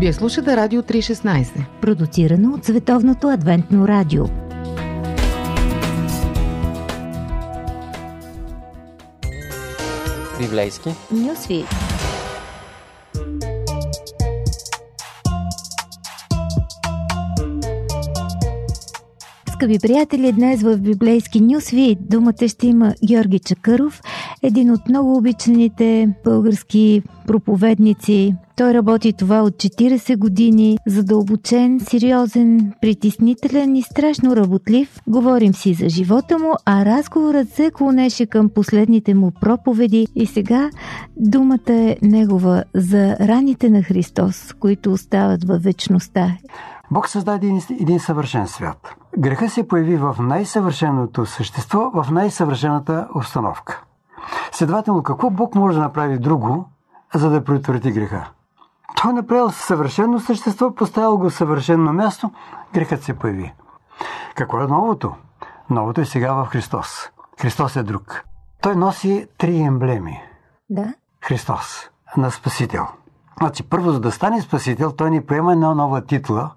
Вие слушате Радио 316. Продуцирано от Световното адвентно радио. Библейски. Нюсвит. Скъпи приятели, днес в библейски нюсви думата ще има Георги Чакъров, един от много обичаните български проповедници. Той работи това от 40 години, задълбочен, сериозен, притеснителен и страшно работлив. Говорим си за живота му, а разговорът се клонеше към последните му проповеди и сега думата е негова за раните на Христос, които остават във вечността. Бог създаде един, съвършен свят. Греха се появи в най-съвършеното същество, в най-съвършената обстановка. Следователно, какво Бог може да направи друго, за да предотврати греха? Той направил съвършено същество, поставил го в съвършено място, грехът се появи. Какво е новото? Новото е сега в Христос. Христос е друг. Той носи три емблеми. Да? Христос на Спасител. Значи, първо, за да стане Спасител, той ни приема една нова титла,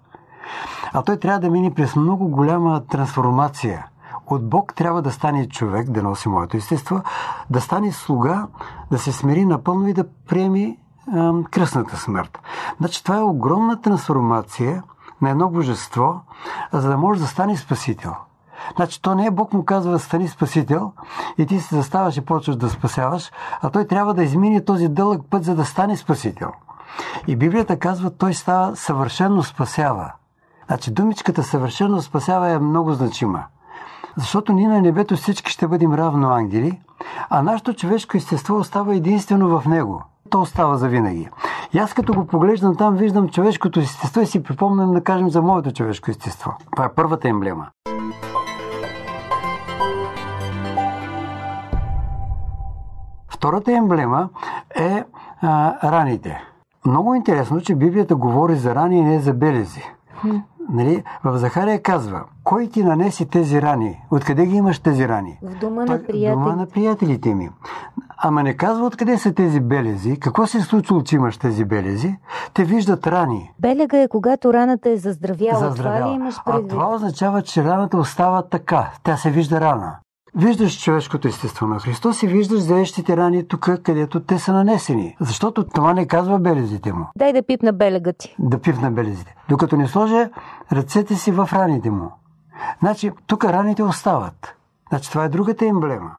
а той трябва да мине през много голяма трансформация. От Бог трябва да стане човек, да носи моето естество, да стане слуга, да се смири напълно и да приеми ем, кръсната смърт. Значи това е огромна трансформация на едно божество, за да може да стане спасител. Значи то не е Бог му казва стани спасител и ти се заставаш и почваш да спасяваш, а той трябва да измине този дълъг път, за да стане спасител. И Библията казва, той става съвършено спасява. Значи думичката съвършено спасява е много значима. Защото ние на небето всички ще бъдем равно ангели, а нашето човешко естество остава единствено в него. То остава за винаги. И аз като го поглеждам там, виждам човешкото естество и си припомням да кажем за моето човешко естество. Това е първата емблема. Втората емблема е а, раните. Много интересно, че Библията говори за рани и не за белези. Нали? В Захария казва, кой ти нанеси тези рани? Откъде ги имаш тези рани? В дома на приятели. дома на приятелите ми. Ама не казва откъде са тези белези, какво се е случило, че имаш тези белези. Те виждат рани. Белега е когато раната е заздравяла. Това ли имаш А предвид? това означава, че раната остава така. Тя се вижда рана. Виждаш човешкото естество на Христос и виждаш заещите рани тук, където те са нанесени. Защото това не казва белезите му. Дай да пипна белега ти. да пипна белезите. Докато не сложа ръцете си в раните му. Значи, тук раните остават. Значи, това е другата емблема.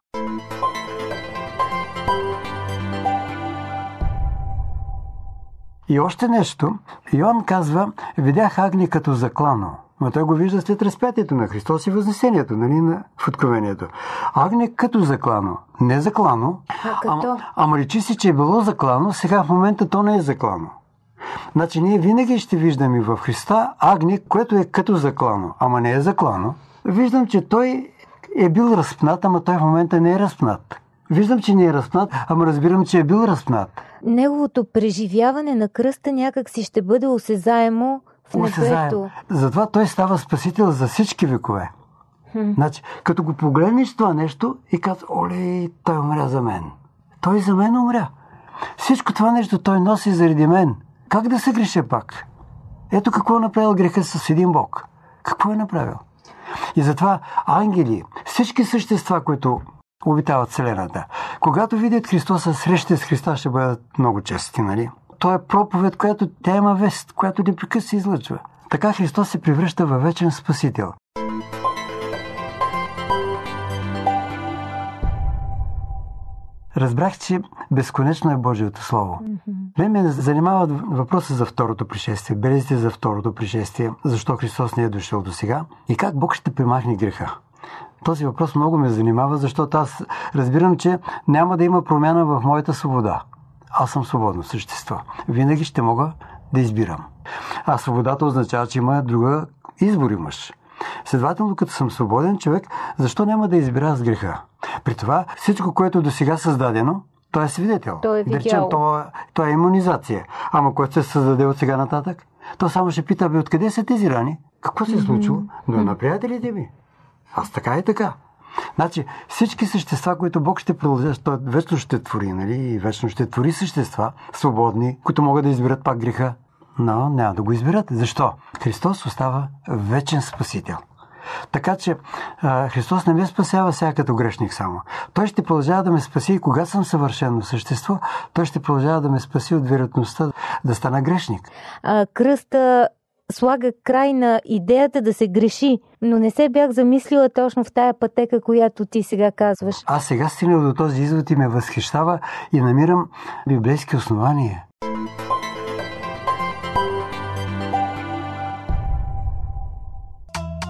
И още нещо. Йоан казва, видях Агни като заклано. Но той го вижда след разпятието на Христос и възнесението, нали, на в откровението. Агне като заклано. Не заклано, А като? ама, ама речи си, че е било заклано, сега в момента то не е заклано. Значи ние винаги ще виждаме в Христа агни, което е като заклано, ама не е заклано. Виждам, че той е бил разпнат, ама той в момента не е разпнат. Виждам, че не е разпнат, ама разбирам, че е бил разпнат. Неговото преживяване на кръста някак си ще бъде осезаемо Осезаем. Затова той става спасител за всички векове. Значи, като го погледнеш това нещо и казваш, оле, той умря за мен. Той за мен умря. Всичко това нещо той носи заради мен. Как да се греша пак? Ето какво е направил греха с един Бог. Какво е направил? И затова ангели, всички същества, които обитават Вселената, когато видят Христоса, срещите с Христа ще бъдат много чести, нали? То е проповед, която тя има вест, която непрекъснато се излъчва. Така Христос се превръща във вечен Спасител. Разбрах, че безконечно е Божието Слово. Мен ме занимава въпроса за второто пришествие, белезите за второто пришествие, защо Христос не е дошъл до сега и как Бог ще примахне греха. Този въпрос много ме занимава, защото аз разбирам, че няма да има промяна в моята свобода. Аз съм свободно същество. Винаги ще мога да избирам. А свободата означава, че има друга избор имаш. Следователно, като съм свободен човек, защо няма да избира с греха? При това всичко, което е до сега създадено, той е свидетел. Той е Да речем, видял. то, е- то е иммунизация. Ама което се създаде от сега нататък, то само ще пита, бе, откъде са тези рани? Какво се е случило? Но на приятелите ми. Аз така и така. Значи, всички същества, които Бог ще продължи, той вечно ще твори, нали? И вечно ще твори същества, свободни, които могат да изберат пак греха. но няма да го изберат. Защо? Христос остава вечен спасител. Така че Христос не ме спасява сега като грешник само. Той ще продължава да ме спаси и кога съм съвършено същество, той ще продължава да ме спаси от вероятността да стана грешник. А, кръста слага край на идеята да се греши, но не се бях замислила точно в тая пътека, която ти сега казваш. Аз сега стигнах до този извод и ме възхищава и намирам библейски основания.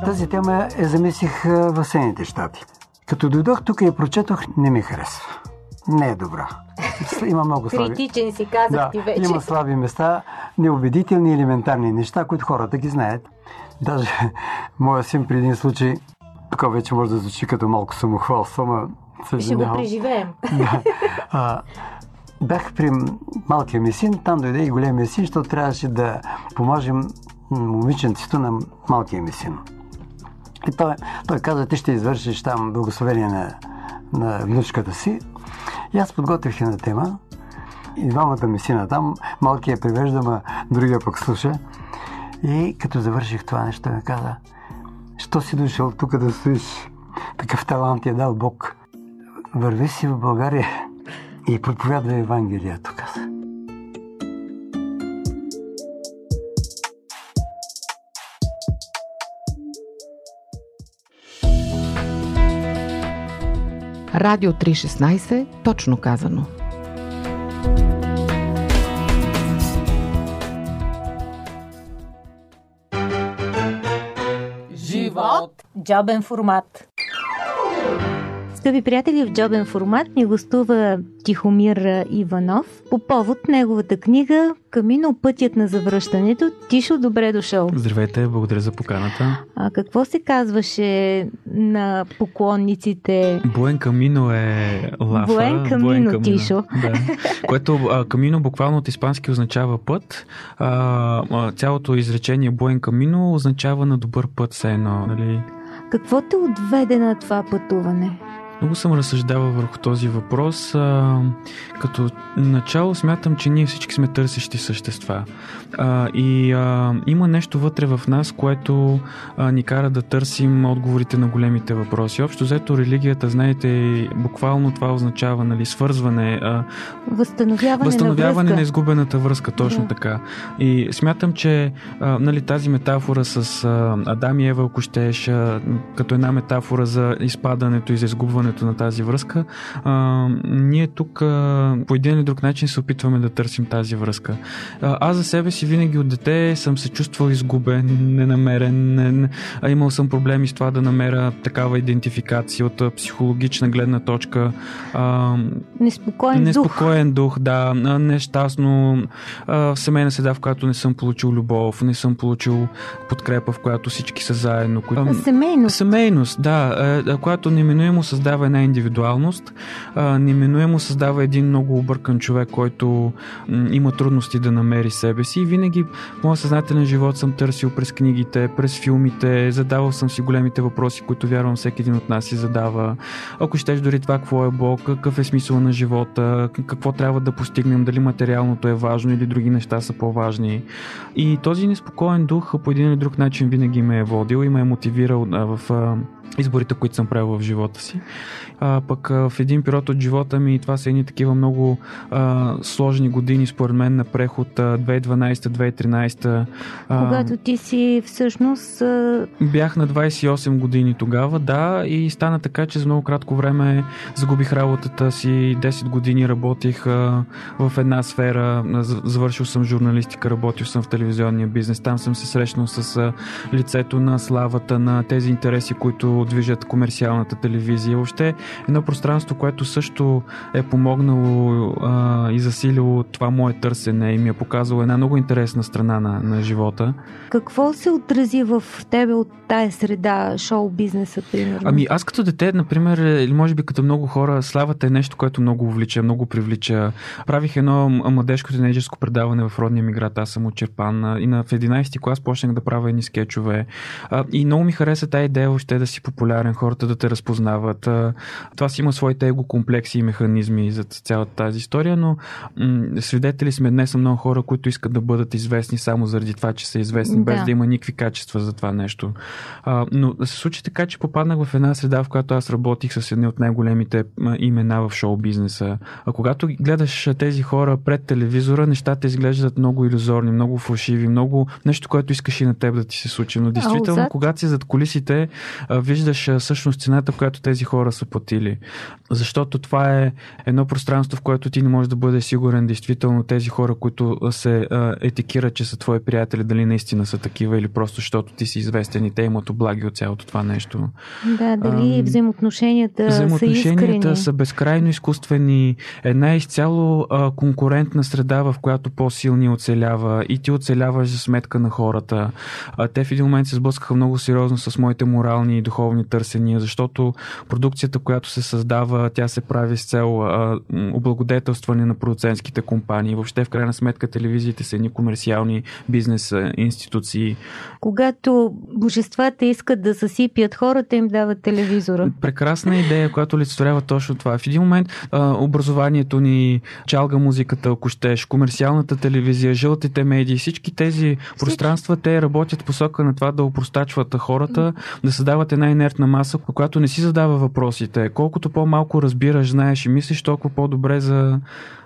Тази тема я замислих в Съединените щати. Като дойдох тук и я прочетох, не ми харесва. Не е добра. Има много слаби. Критичен си, казах да, ти вече. Има слаби места, неубедителни, елементарни неща, които хората ги знаят. Даже моя син при един случай, тук вече може да звучи като малко самохвалство, ама Ще го преживеем. Да. А, бях при малкия ми син, там дойде и големия син, защото трябваше да поможем момиченцето на малкия ми син. И той, той каза, ти ще извършиш там благословение на, на внучката си. И аз подготвих една тема. И двамата ми сина там, малкият превежда, ма другия пък слуша. И като завърших това нещо, ми каза, що си дошъл тук да стоиш? Такъв талант ти е дал Бог. Върви си в България и проповядва Евангелието, каза. Радио 316, точно казано. Живот! Джобен формат. Скъпи приятели, в джобен формат ни гостува Тихомир Иванов по повод неговата книга Камино пътят на завръщането. Тишо, добре дошъл. Здравейте, благодаря за поканата. А какво се казваше на поклонниците? Буен Камино е лафа. Буен Камино, Тишо. Да. Което а, Камино буквално от испански означава път. А, цялото изречение Буен Камино означава на добър път се едно. Нали? Какво те отведе на това пътуване? Много съм разсъждавал върху този въпрос. А, като начало смятам, че ние всички сме търсещи същества. А, и а, има нещо вътре в нас, което а, ни кара да търсим отговорите на големите въпроси. Общо взето религията, знаете, буквално това означава нали, свързване. А, възстановяване, възстановяване на, на изгубената връзка, точно Да. така. И смятам, че а, нали, тази метафора с а, Адам и Ева, ако щеш, а, като една метафора за изпадането и за изгубването на тази връзка, а, ние тук а, по един или друг начин се опитваме да търсим тази връзка. А, аз за себе си винаги от дете съм се чувствал изгубен, ненамерен, не, а имал съм проблеми с това да намеря такава идентификация от а, психологична гледна точка. А, Неспокоен дух. Неспокоен дух, да, а, нещастно, а, семейна седа, в която не съм получил любов, не съм получил подкрепа, в която всички са заедно. кои- Семейно. Семейност, да, е, която неминуемо създава една индивидуалност, а, неминуемо създава един много объркан човек, който м, има трудности да намери себе си. И винаги в моя съзнателен живот съм търсил през книгите, през филмите, задавал съм си големите въпроси, които вярвам всеки един от нас си задава. Ако щеш дори това, какво е Бог, какъв е смисъл на живота, какво трябва да постигнем, дали материалното е важно или други неща са по-важни. И този неспокоен дух по един или друг начин винаги ме е водил и ме е мотивирал в изборите, които съм правил в живота си. А, пък в един период от живота ми, това са едни такива много а, сложни години, според мен, на преход а, 2012-2013. а, Когато ти си всъщност Бях на 28 години тогава, да, и стана така, че за много кратко време загубих работата си. 10 години работих а, в една сфера, завършил съм журналистика, работил съм в телевизионния бизнес. Там съм се срещнал с а, лицето на славата, на тези интереси, които движат комерциалната телевизия. Въобще едно пространство, което също е помогнало а, и засилило това мое търсене и ми е показало една много интересна страна на, на живота. какво се отрази в тебе от тая среда, шоу бизнеса, примерно? Ами аз като дете, например, или може би като много хора, славата е нещо, което много увлича, много привлича. Правих едно младежко тинейджерско предаване в родния ми град, аз съм от Черпан и на, в 11 ти клас почнах да правя едни скетчове. А, и много ми хареса тази идея въобще да си популярен, хората да те разпознават. А. Това си има своите его комплекси и механизми за цялата тази история, но м- свидетели сме днес много хора, които искат да бъдат известни само заради това, че са известни, да. без да има никакви качества за това нещо. А, но се случи така, че попаднах в една среда, в която аз работих с едни от най-големите имена в шоу бизнеса. А когато гледаш тези хора пред телевизора, нещата изглеждат много иллюзорни, много фалшиви, много нещо, което искаш и на теб да ти се случи. Но действително, когато си зад колисите, виждаш всъщност цената, която тези хора са платили. Защото това е едно пространство, в което ти не можеш да бъдеш сигурен действително тези хора, които се етикират, че са твои приятели, дали наистина са такива или просто защото ти си известен и те имат облаги от цялото това нещо. Да, дали а, взаимоотношенията, взаимоотношенията са, са безкрайно изкуствени. Една изцяло а, конкурентна среда, в която по-силни оцелява и ти оцеляваш за сметка на хората. А, те в един момент се сблъскаха много сериозно с моите морални и духовни търсения, защото продукцията, която се създава, тя се прави с цел а, облагодетелстване на продуцентските компании. Въобще, в крайна сметка, телевизиите са едни комерциални бизнес институции. Когато божествата искат да съсипят хората, им дават телевизора. Прекрасна идея, която олицетворява точно това. В един момент а, образованието ни, чалга музиката, ако щеш, комерциалната телевизия, жълтите медии, всички тези пространства, те работят посока на това да опростачват хората, да създават една инертна маса, която не си задава въпросите. Колкото по-малко разбираш, знаеш и мислиш, толкова по-добре за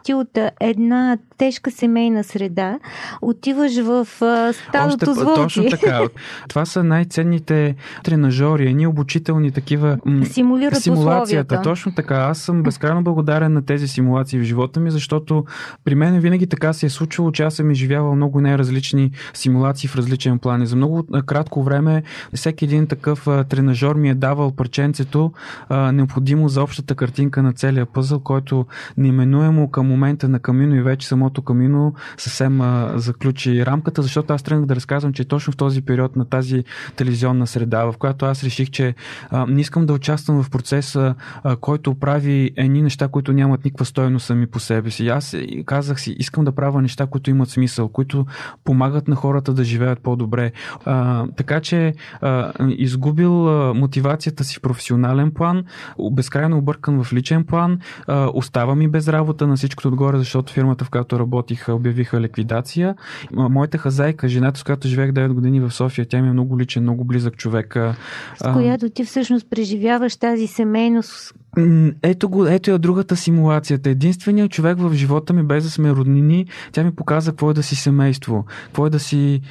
ти от една тежка семейна среда отиваш в стадото звуки. Точно така. Това са най-ценните тренажери, едни обучителни такива. Симулират симулацията. Условията. Точно така. Аз съм безкрайно благодарен на тези симулации в живота ми, защото при мен винаги така се е случвало, че аз съм изживявал много най-различни симулации в различен план. И за много кратко време всеки един такъв тренажер ми е давал парченцето необходимо за общата картинка на целия пъзъл, който неминуемо към момента на Камино и вече самото Камино съвсем а, заключи рамката, защото аз тръгнах да разказвам, че точно в този период на тази телевизионна среда, в която аз реших, че а, не искам да участвам в процеса, а, който прави едни неща, които нямат никаква стоеност сами по себе си. Аз казах си, искам да правя неща, които имат смисъл, които помагат на хората да живеят по-добре. А, така че а, изгубил а, мотивацията си в професионален план, безкрайно объркан в личен план, а, остава ми без работа на всичко всичкото отгоре, защото фирмата, в която работих, обявиха ликвидация. Моята хазайка, жената, с която живеех 9 години в София, тя ми е много личен, много близък човек. С която ти всъщност преживяваш тази семейност, ето го, ето е другата симулацията. Единственият човек в живота ми, без да сме роднини, тя ми показа какво е да си семейство. Какво е да си.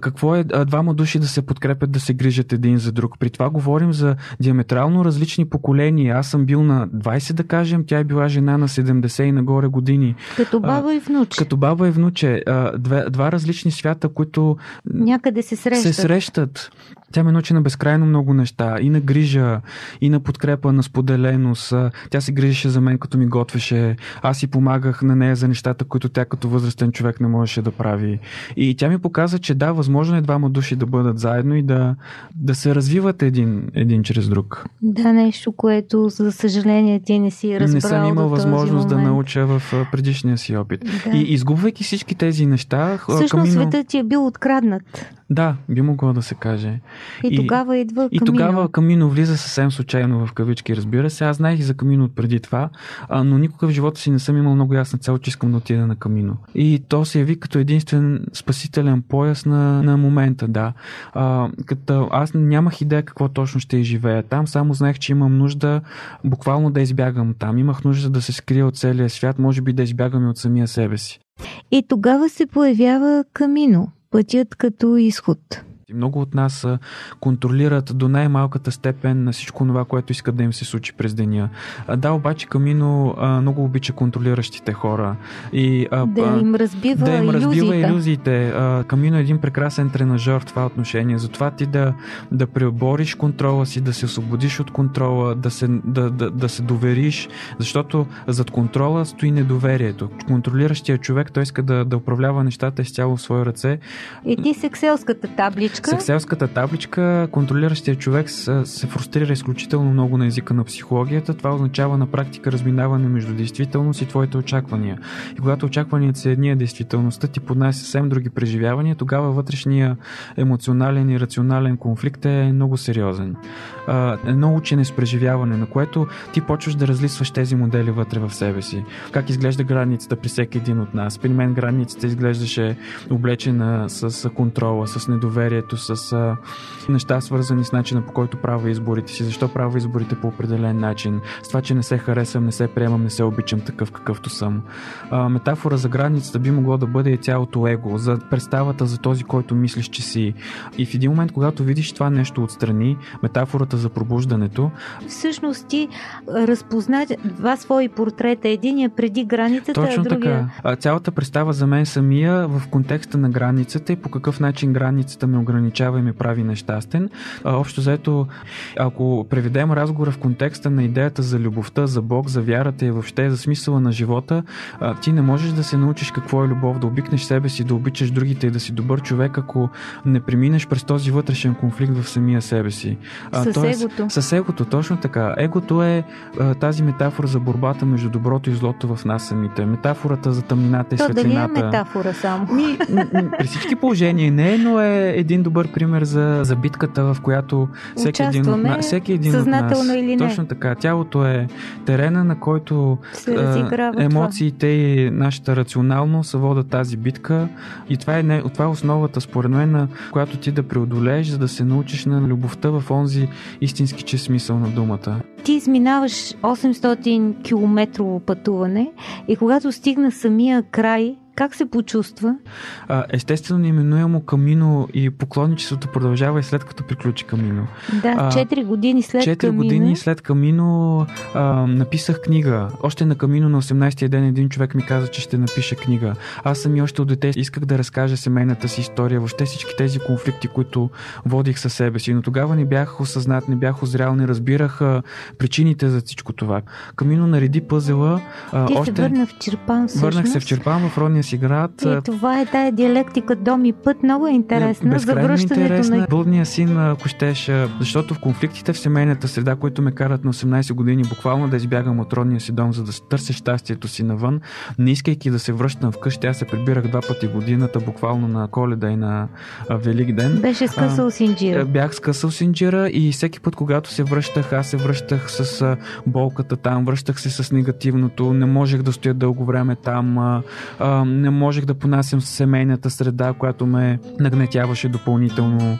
Какво е двама души да се подкрепят, да се грижат един за друг. При това говорим за диаметрално различни поколения. Аз съм бил на 20, да кажем, тя е била жена на 70 и нагоре години. Като баба и внуче. Като баба и внуче. А, две, два различни свята, които. Някъде се срещат. Се срещат. Тя ме научи на безкрайно много неща. И на грижа, и на подкрепа, на споделеност. Тя се грижеше за мен, като ми готвеше. Аз си помагах на нея за нещата, които тя като възрастен човек не можеше да прави. И тя ми показа, че да, възможно е двама души да бъдат заедно и да, да се развиват един, един чрез друг. Да, нещо, което, за съжаление, ти не си разбрал Не съм имал възможност да науча в предишния си опит. Да. И изгубвайки всички тези неща... Всъщност камино... светът ти е бил откраднат. Да, би могло да се каже. И, и тогава идва Камино. И тогава Камино влиза съвсем случайно в кавички, разбира се. Аз знаех и за Камино от преди това, а, но никога в живота си не съм имал много ясна цел, че искам да отида на Камино. И то се яви като единствен спасителен пояс на, на момента, да. А, като аз нямах идея какво точно ще изживея там, само знаех, че имам нужда буквално да избягам там. Имах нужда да се скрия от целия свят, може би да избягам и от самия себе си. И тогава се появява Камино пътят като изход. Много от нас контролират до най-малката степен на всичко това, което искат да им се случи през деня. Да, обаче Камино много обича контролиращите хора. И, да им разбива, да им разбива иллюзиите. Камино е един прекрасен тренажер в това отношение. Затова ти да, да пребориш контрола си, да се освободиш от контрола, да се, да, да, да се довериш, защото зад контрола стои недоверието. Контролиращия човек, той иска да, да управлява нещата изцяло в свои ръце. И ти с екселската табличка табличка. С екселската табличка контролиращия човек се фрустрира изключително много на езика на психологията. Това означава на практика разминаване между действителност и твоите очаквания. И когато очакванията са едни, действителността ти поднася съвсем други преживявания, тогава вътрешния емоционален и рационален конфликт е много сериозен. Едно учене с преживяване, на което ти почваш да разлисваш тези модели вътре в себе си. Как изглежда границата при всеки един от нас. При мен границата изглеждаше облечена с контрола, с недоверието, с а, неща свързани с начина по който правя изборите си. Защо правя изборите по определен начин. С това, че не се харесвам, не се приемам, не се обичам такъв какъвто съм. А, метафора за границата би могло да бъде и цялото его, за представата за този, който мислиш, че си. И в един момент, когато видиш това нещо отстрани, метафората за пробуждането. Всъщност ти разпозна два свои портрета. Единия преди границата, Точно а другия... така. Цялата представа за мен самия в контекста на границата и по какъв начин границата ме ограничава и ме прави нещастен. Общо заето, ако преведем разговора в контекста на идеята за любовта, за Бог, за вярата и въобще за смисъла на живота, ти не можеш да се научиш какво е любов, да обикнеш себе си, да обичаш другите и да си добър човек, ако не преминеш през този вътрешен конфликт в самия себе си. С Тоест, егото. С егото, точно така. Егото е тази метафора за борбата между доброто и злото в нас самите. Метафората за тъмнината и То светлината. дали е метафора само? Ми, при всички положения не е, но е един добър пример за, за битката, в която всеки един, от, всеки един от нас... или не. Точно така. Тялото е терена, на който а, емоциите това. и нашата рационалност водят тази битка. И това е, не, това е основата, според мен, на която ти да преодолееш, за да се научиш на любовта в онзи истински че смисъл на думата. Ти изминаваш 800 км пътуване и когато стигна самия край, как се почувства? Естествено, неименуемо Камино и поклонничеството продължава и след като приключи Камино. Да, 4 години след 4 Камино. години след Камино а, написах книга. Още на Камино на 18-я ден един човек ми каза, че ще напиша книга. Аз съм и още от дете исках да разкажа семейната си история, въобще всички тези конфликти, които водих със себе си. Но тогава не бях осъзнат, не бях озрял, не разбирах а, причините за всичко това. Камино нареди пъзела. А, Ти още... се върна в Черпан всъщност. Върнах се в Черпан в родния си град. И това е тая диалектика дом и път, много е интересна. За връщането на... Бълния син, ако щеш, защото в конфликтите в семейната среда, които ме карат на 18 години, буквално да избягам от родния си дом, за да търся щастието си навън, не искайки да се връщам вкъщи, аз се прибирах два пъти годината, буквално на коледа и на Велик ден. Беше скъсал синджира. Бях скъсал синджира и всеки път, когато се връщах, аз се връщах с болката там, връщах се с негативното, не можех да стоя дълго време там, не можех да понасям семейната среда, която ме нагнетяваше допълнително.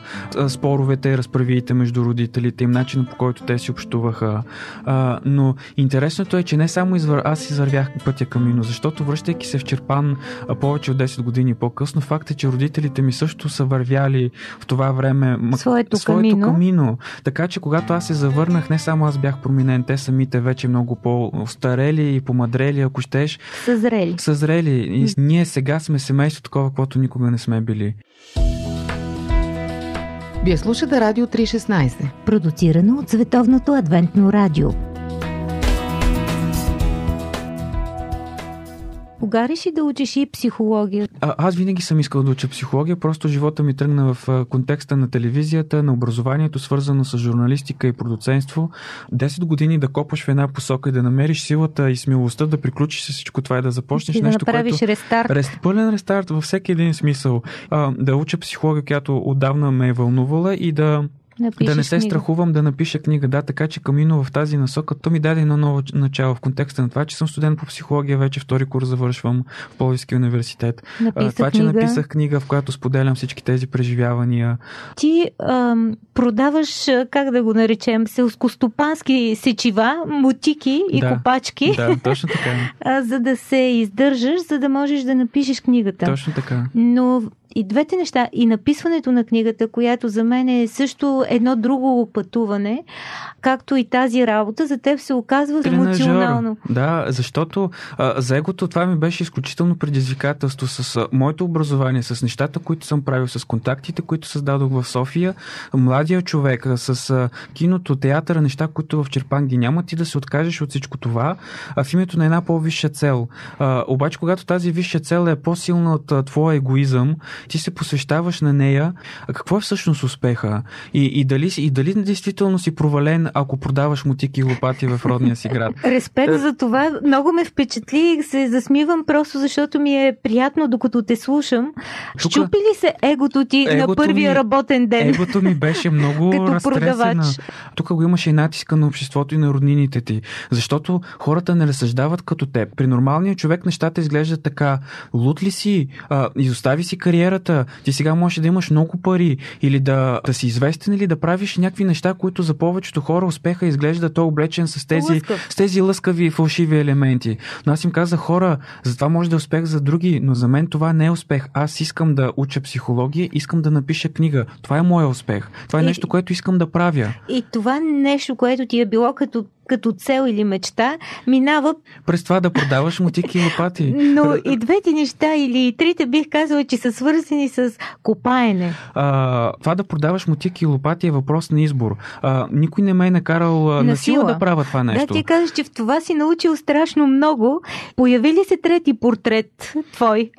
Споровете и разправиите между родителите им, начинът по който те си общуваха. А, но интересното е, че не само извър... аз извървях пътя към Мино, защото връщайки се в Черпан повече от 10 години по-късно, факт е, че родителите ми също са вървяли в това време своето, своето камино. камино. Така че когато аз се завърнах, не само аз бях променен, те самите вече много по-старели и помадрели, ако щеш. Съзрели. Съзрели. И ние сега сме семейство такова, каквото никога не сме били. Вие слушате Радио 316. Продуцирано от Световното адвентно радио. Кога реши да учиш и психология? А, аз винаги съм искал да уча психология, просто живота ми тръгна в контекста на телевизията, на образованието, свързано с журналистика и продуценство. 10 години да копаш в една посока и да намериш силата и смелостта да приключиш с всичко това и да започнеш и нещо, да направиш което... рестарт. Рест, пълен рестарт във всеки един смисъл. А, да уча психология, която отдавна ме е вълнувала и да Напишеш да не се книга. страхувам да напиша книга. Да, така че Камино в тази насока, то ми даде едно ново начало в контекста на това, че съм студент по психология, вече втори курс завършвам в Пловдивския университет. Написа това, че книга. написах книга, в която споделям всички тези преживявания. Ти ам, продаваш, как да го наречем, селскостопански сечива, мутики и Да. копачки, Да, точно така. а, за да се издържаш, за да можеш да напишеш книгата. Точно така. Но и двете неща, и написването на книгата, която за мен е също едно друго пътуване, както и тази работа, за теб се оказва емоционално. Да, защото а, за егото това ми беше изключително предизвикателство с а, моето образование, с нещата, които съм правил, с контактите, които създадох в София. Младия човек, с а, киното, театъра, неща, които в Черпан ги няма, ти да се откажеш от всичко това а, в името на една по-висша цел. А, обаче, когато тази висша цел е по-силна от а, твоя егоизъм, ти се посвещаваш на нея. А какво е всъщност успеха? И, и, дали, и дали действително си провален, ако продаваш мутики и лопати в родния си град? Респект за това. Много ме впечатли и се засмивам просто защото ми е приятно, докато те слушам. Тука... Щупи ли се егото ти егото на първия ми, работен ден? Егото ми беше много продавач. Тук го имаше и натиска на обществото и на роднините ти. Защото хората не разсъждават като теб. При нормалния човек нещата изглеждат така. Лут ли си? А, изостави си кариерата. Ти сега можеш да имаш много пари или да, да си известен или да правиш някакви неща, които за повечето хора успеха изглежда той облечен с тези, с тези лъскави и фалшиви елементи. Но аз им казах хора, затова може да е успех за други, но за мен това не е успех. Аз искам да уча психология, искам да напиша книга. Това е моя успех. Това е и, нещо, което искам да правя. И това нещо, което ти е било като като цел или мечта, минава... През това да продаваш мутики и лопати. Но и двете неща или и трите бих казала, че са свързани с копаене. А, това да продаваш мутики и лопати е въпрос на избор. А, никой не ме е накарал на, на сила да правя това нещо. Да, ти кажеш, че в това си научил страшно много. Появи ли се трети портрет твой?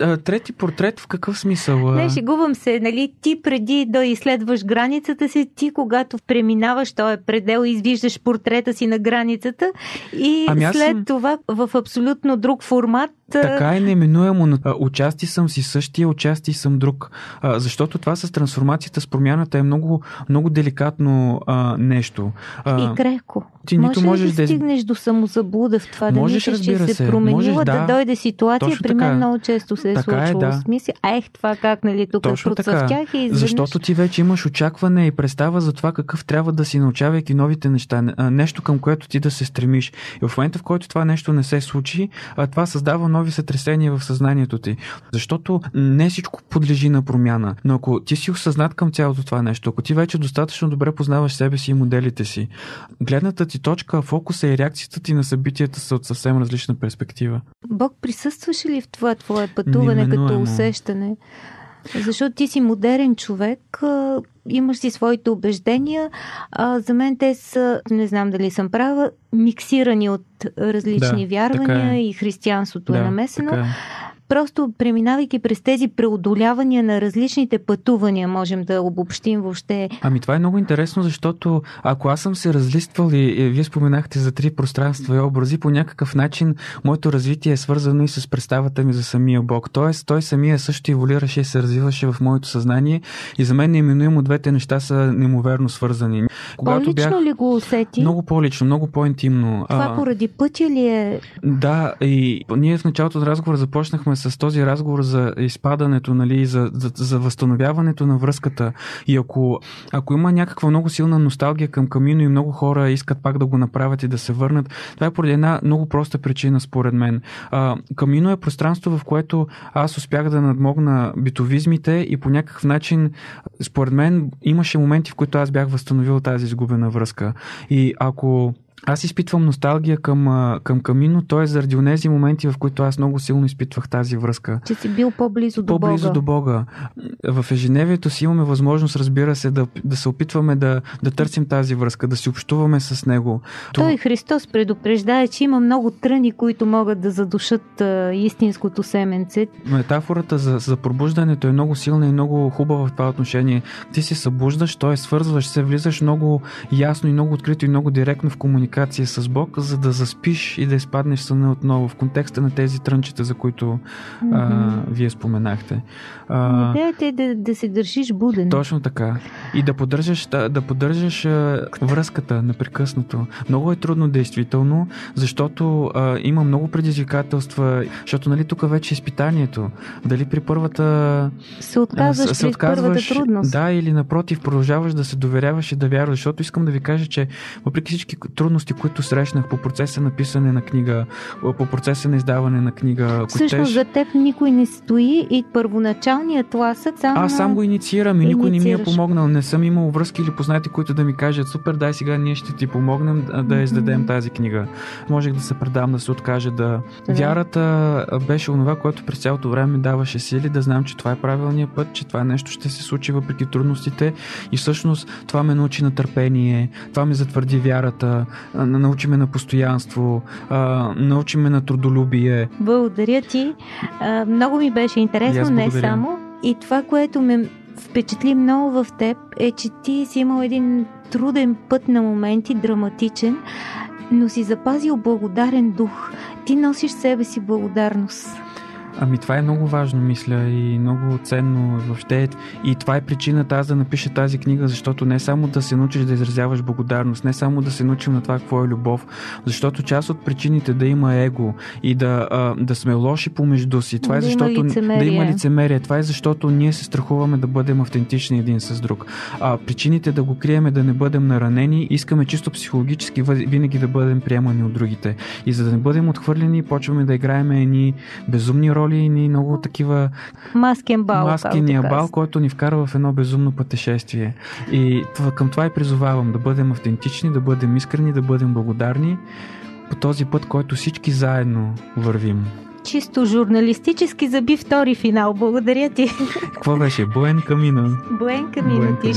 А, трети портрет в какъв смисъл? Не, шегувам се. Нали? Ти преди да изследваш границата си, ти когато преминаваш този предел и извиждаш портрет портрета си на границата и ами след съм... това в абсолютно друг формат така е неминуемо. Участи съм си същия, участи съм друг. А, защото това с трансформацията, с промяната е много, много деликатно а, нещо. А, и крехко. Ти нито Може можеш да стигнеш до самозаблуда в това можеш, да мислиш, че се променила, можеш, да, да дойде ситуация. При мен много често се е така случвало. Е, да. Смисли, ех, това как, нали, тук Точно процъфтях и изведнъж... Защото ти вече имаш очакване и представа за това какъв трябва да си научавайки новите неща. Нещо към което ти да се стремиш. И в момента, в който това нещо не се случи, това създава нови сътресения в съзнанието ти. Защото не всичко подлежи на промяна. Но ако ти си осъзнат към цялото това нещо, ако ти вече достатъчно добре познаваш себе си и моделите си, гледната ти точка, фокуса и реакцията ти на събитията са от съвсем различна перспектива. Бог присъстваше ли в това твое пътуване като усещане? Защото ти си модерен човек, имаш си своите убеждения. А, за мен те са, не знам дали съм права, миксирани от различни да, вярвания е. и християнството е да, е намесено. Така е просто преминавайки през тези преодолявания на различните пътувания, можем да обобщим въобще. Ами това е много интересно, защото ако аз съм се разлиствал и, вие споменахте за три пространства и образи, по някакъв начин моето развитие е свързано и с представата ми за самия Бог. Тоест, той самия също еволюираше и се развиваше в моето съзнание и за мен неименуемо двете неща са неимоверно свързани. Когато по-лично бях... ли го усети? Много по-лично, много по-интимно. Това а... поради пътя ли е? Да, и ние в началото на разговора започнахме с този разговор за изпадането, нали, за, за, за възстановяването на връзката. И ако, ако има някаква много силна носталгия към Камино и много хора искат пак да го направят и да се върнат, това е поради една много проста причина, според мен. А, камино е пространство, в което аз успях да надмогна битовизмите и по някакъв начин, според мен, имаше моменти, в които аз бях възстановил тази изгубена връзка. И ако аз изпитвам носталгия към, към Камино, т.е. заради тези моменти, в които аз много силно изпитвах тази връзка. Че си бил по-близо до по-близо Бога. до Бога. В ежедневието си имаме възможност, разбира се, да, да се опитваме да, да търсим тази връзка, да си общуваме с Него. Той Христос предупреждава, че има много тръни, които могат да задушат а, истинското семенце. Метафората за, за пробуждането е много силна и много хубава в това отношение. Ти се събуждаш, т.е. свързваш се, влизаш много ясно и много открито и много директно в комуникация комуникация с Бог, за да заспиш и да изпаднеш съня отново в контекста на тези трънчета, за които mm-hmm. а, вие споменахте. А, Идеята е да, да се държиш буден. Точно така. И да поддържаш, да, да поддържаш а, връзката непрекъснато. Много е трудно, действително, защото а, има много предизвикателства, защото нали тук вече е изпитанието. Дали при първата... Се отказваш а, се, при първата трудност. Да, или напротив, продължаваш да се доверяваш и да вярваш, защото искам да ви кажа, че въпреки всички трудности, трудности, които срещнах по процеса на писане на книга, по процеса на издаване на книга. Всъщност за теб никой не стои и първоначалният тласък само... Аз сам го инициирам и никой не ми е помогнал. Не съм имал връзки или познати, които да ми кажат, супер, дай сега ние ще ти помогнем да издадем тази книга. Можех да се предам, да се откажа, да... да. Вярата беше онова, което през цялото време ми даваше сили, да знам, че това е правилният път, че това нещо ще се случи въпреки трудностите и всъщност това ме научи на търпение, това ме затвърди вярата, научи ме на постоянство, научи ме на трудолюбие. Благодаря ти. Много ми беше интересно, не само. И това, което ме впечатли много в теб е, че ти си имал един труден път на моменти, драматичен, но си запазил благодарен дух. Ти носиш себе си благодарност. Ами това е много важно, мисля, и много ценно въобще. И това е причината аз да напиша тази книга, защото не само да се научиш да изразяваш благодарност, не само да се научим на това какво е любов, защото част от причините да има его и да, а, да сме лоши помежду си, това е да е защото има да има лицемерие, това е защото ние се страхуваме да бъдем автентични един с друг. А причините да го криеме, да не бъдем наранени, искаме чисто психологически винаги да бъдем приемани от другите. И за да не бъдем отхвърлени, почваме да играем едни безумни роли роли и ни много такива... Маскен бал. Маскения бал, който ни вкара в едно безумно пътешествие. И това, към това и призовавам да бъдем автентични, да бъдем искрени, да бъдем благодарни по този път, който всички заедно вървим. Чисто журналистически заби втори финал. Благодаря ти. Какво беше? Буен Камино. Буен Камино, Тиш.